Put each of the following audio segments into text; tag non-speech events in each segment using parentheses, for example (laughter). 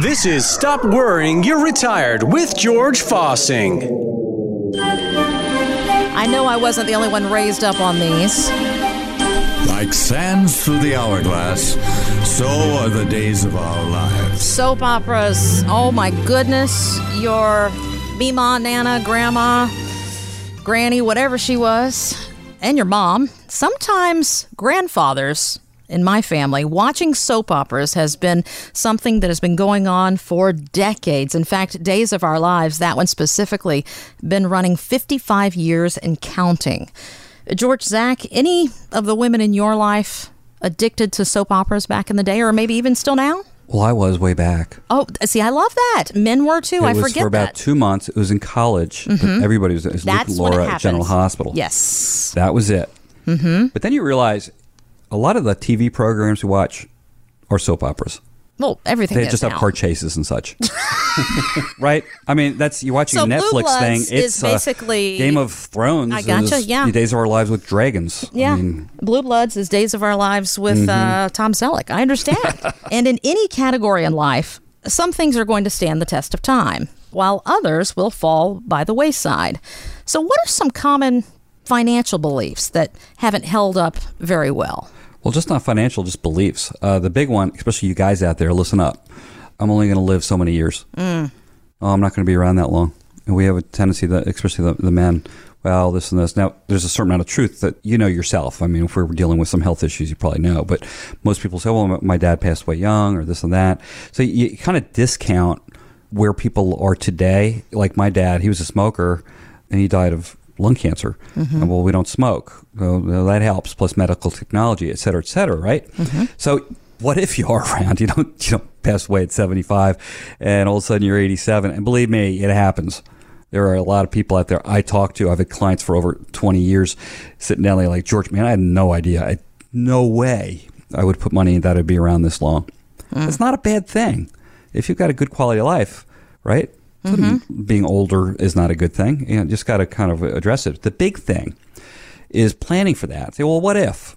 This is Stop Worrying You're Retired with George Fossing. I know I wasn't the only one raised up on these. Like sands through the hourglass, so are the days of our lives. Soap operas. Oh my goodness. Your Mima, Nana, Grandma, Granny, whatever she was, and your mom. Sometimes grandfathers in my family, watching soap operas has been something that has been going on for decades. In fact, Days of Our Lives, that one specifically, been running 55 years and counting. George Zach, any of the women in your life addicted to soap operas back in the day, or maybe even still now? Well, I was way back. Oh, see, I love that. Men were too. It I was forget for about that. two months. It was in college. but Mhm. Everybody was, it was Luke That's it Laura at General. Hospital. Yes. That was it. Mm-hmm. But then you realize a lot of the TV programs we watch are soap operas. Well, everything They just have car chases and such. (laughs) right? I mean, that's you're watching So a Netflix Bloods thing. It's uh, basically- Game of Thrones. I gotcha, is yeah. Days of Our Lives with Dragons. Yeah, I mean, Blue Bloods is Days of Our Lives with uh, Mhm. Tom Selleck. I understand. (laughs) and in any category in life, some things are going to stand the test of time, while others will fall by the wayside. So, what are some common financial beliefs that haven't held up very well? Well, just not financial, just beliefs. Uh, the big one, especially you guys out there, listen up. I'm only going to live so many years. Mm. Oh, I'm not going to be around that long. And we have a tendency that, especially the, the men, well, this and this. Now, there's a certain amount of truth that you know yourself. I mean, if we're dealing with some health issues, you probably know. But most people say, well, my dad passed away young or this and that. So you kind of discount where people are today. Like my dad, he was a smoker and he died of lung cancer. Mhm. And, well, we don't smoke. Well, that helps, plus medical technology, et cetera, et cetera, right? Mhm. So what if you are (laughs) around? You don't you don't pass away at 75 and all of a sudden you're 87. And believe me, it happens. There are a lot of people out there I talk to. I've had clients for over 20 years sitting down there like, George, man, I had no idea. I, no way I would put money in that I'd be around this long. Mm. It's not a bad thing. If you've got a good quality of life, right? Mean Being older is not a good thing. You know, just got to kind of address it. The big thing is planning for that. Say, well, what if?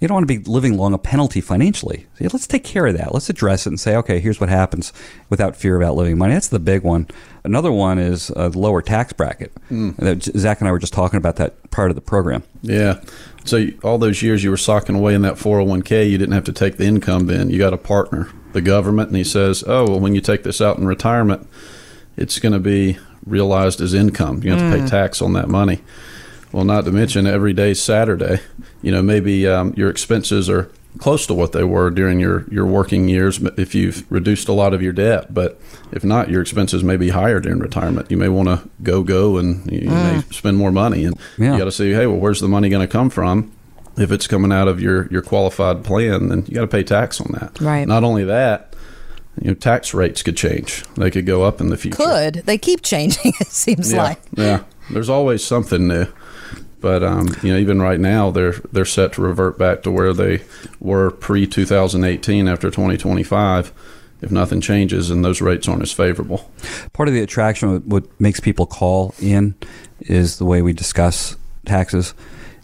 You don't want to be living long a penalty financially. Say, let's take care of that. Let's address it and say, okay, here's what happens without fear of outliving money. That's the big one. Another one is a lower tax bracket. Mm. That Zach and I were just talking about that part of the program. Yeah. So all those years you were socking away in that 401k, you didn't have to take the income then. You got a partner, the government, and he says, oh, well, when you take this out in retirement, it's going to be realized as income. You have to pay Mm. tax on that money. Well, not to mention every day's Saturday. You know, maybe um, your expenses are close to what they were during your, your working years if you've reduced a lot of your debt. But if not, your expenses may be higher during retirement. You may want to go, go, and you, you may Mm. spend more money. And Yeah. you got to say, hey, well, where's the money going to come from? If it's coming out of your, your qualified plan, then you got to pay tax on that. Right. Not only that, you know, tax rates could change. They could go up in the future. Could they keep changing? (laughs) It seems yeah, like. yeah. There's always something new, but um, you know, even right now, they're they're set to revert back to where they were pre 2018 after 2025. If nothing changes and those rates aren't as favorable. Part of the attraction, of what makes people call in, is the way we discuss taxes.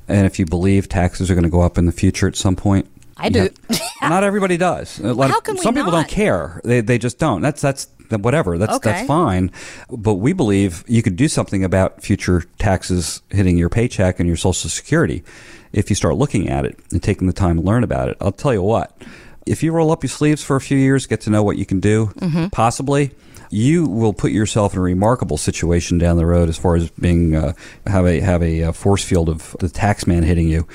And if you believe taxes are going to go up in the future at some point, I do. have- not everybody does. A lot (laughs) How of- can we some people don't care. They they just don't. That's that's whatever. That's Okay. that's fine. But we believe you could do something about future taxes hitting your paycheck and your Social Security if you start looking at it and taking the time to learn about it. I'll tell you what. If you roll up your sleeves for a few years, get to know what you can do, Mhm. possibly, you will put yourself in a remarkable situation down the road as far as being uh, have a have a uh, force field of the tax man hitting you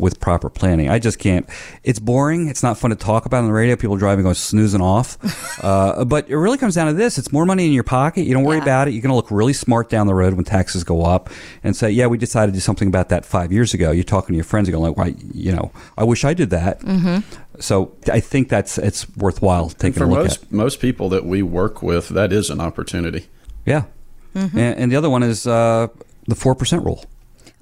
with proper planning. I just can't. It's boring. It's not fun to talk about on the radio. People driving going snoozing off. (laughs) uh, but it really comes down to this: it's more money in your pocket. You don't worry about it. You're going to look really smart down the road when taxes go up, and say, "Yeah, we decided to do something about that five years ago." You're talking to your friends, and going like, "Why? You know, I wish I did that." Mhm. So I think that's it's worthwhile taking for a look most at. most people that we work with, that is an opportunity. Yeah. Mhm. And, and the other one is uh, the four percent rule.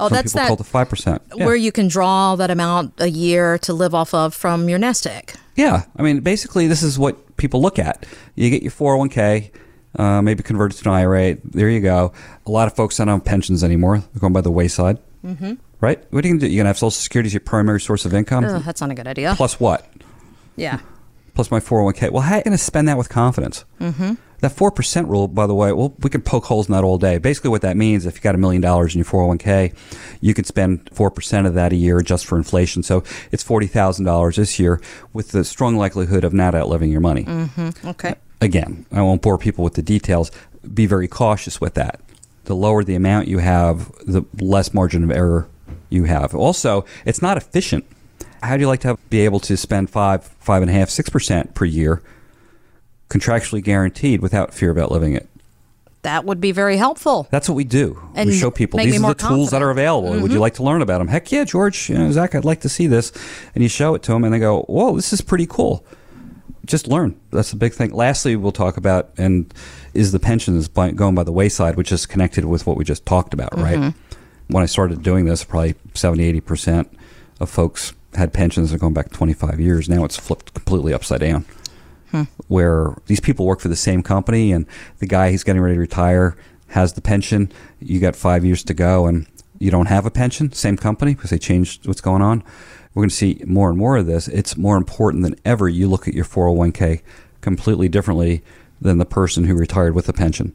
Oh, Some that's people that call the five percent. where you can draw that amount a year to live off of from your nest egg. Yeah, I mean, basically, this is what people look at. You get your 401k, uh, maybe convert it to an IRA. There you go. A lot of folks don't have pensions anymore. They're going by the wayside, Mm-hmm. Right? What are you going to do? You're going to have Social Security as your primary source of income? Ugh, that's not a good idea. Plus what? Yeah. (laughs) plus my 401k. Well, how are you going to spend that with confidence? Mm-hmm. That 4% rule, by the way, well, we can poke holes in that all day. Basically, what that means, if you got a million dollars in your 401k, you can spend 4% of that a year just for inflation. So it's $40,000 this year with the strong likelihood of not outliving your money. Mm-hmm. Okay. Again, I won't bore people with the details. Be very cautious with that. The lower the amount you have, the less margin of error you have. Also, it's not efficient. How do you like to have, be able to spend five, five and a half, six percent per year, contractually guaranteed, without fear of outliving it? That would be very helpful. That's what we do. And we show people these are the tools that are available. Would Mm-hmm. you like to learn about them? Heck yeah, George. You know, Zach, I'd like to see this. And you show it to them, and they go, "Whoa, this is pretty cool." Just learn. That's the big thing. Lastly, we'll talk about and is the pensions by, going by the wayside, which is connected with what we just talked about, Mm-hmm. right? When I started doing this, probably 70, 80 percent of folks had pensions that are going back 25 years. Now it's flipped completely upside down hmm. where these people work for the same company and the guy who's getting ready to retire has the pension. You got five years to go and you don't have a pension, same company because they changed what's going on. We're going to see more and more of this. It's more important than ever you look at your 401k completely differently than the person who retired with a pension.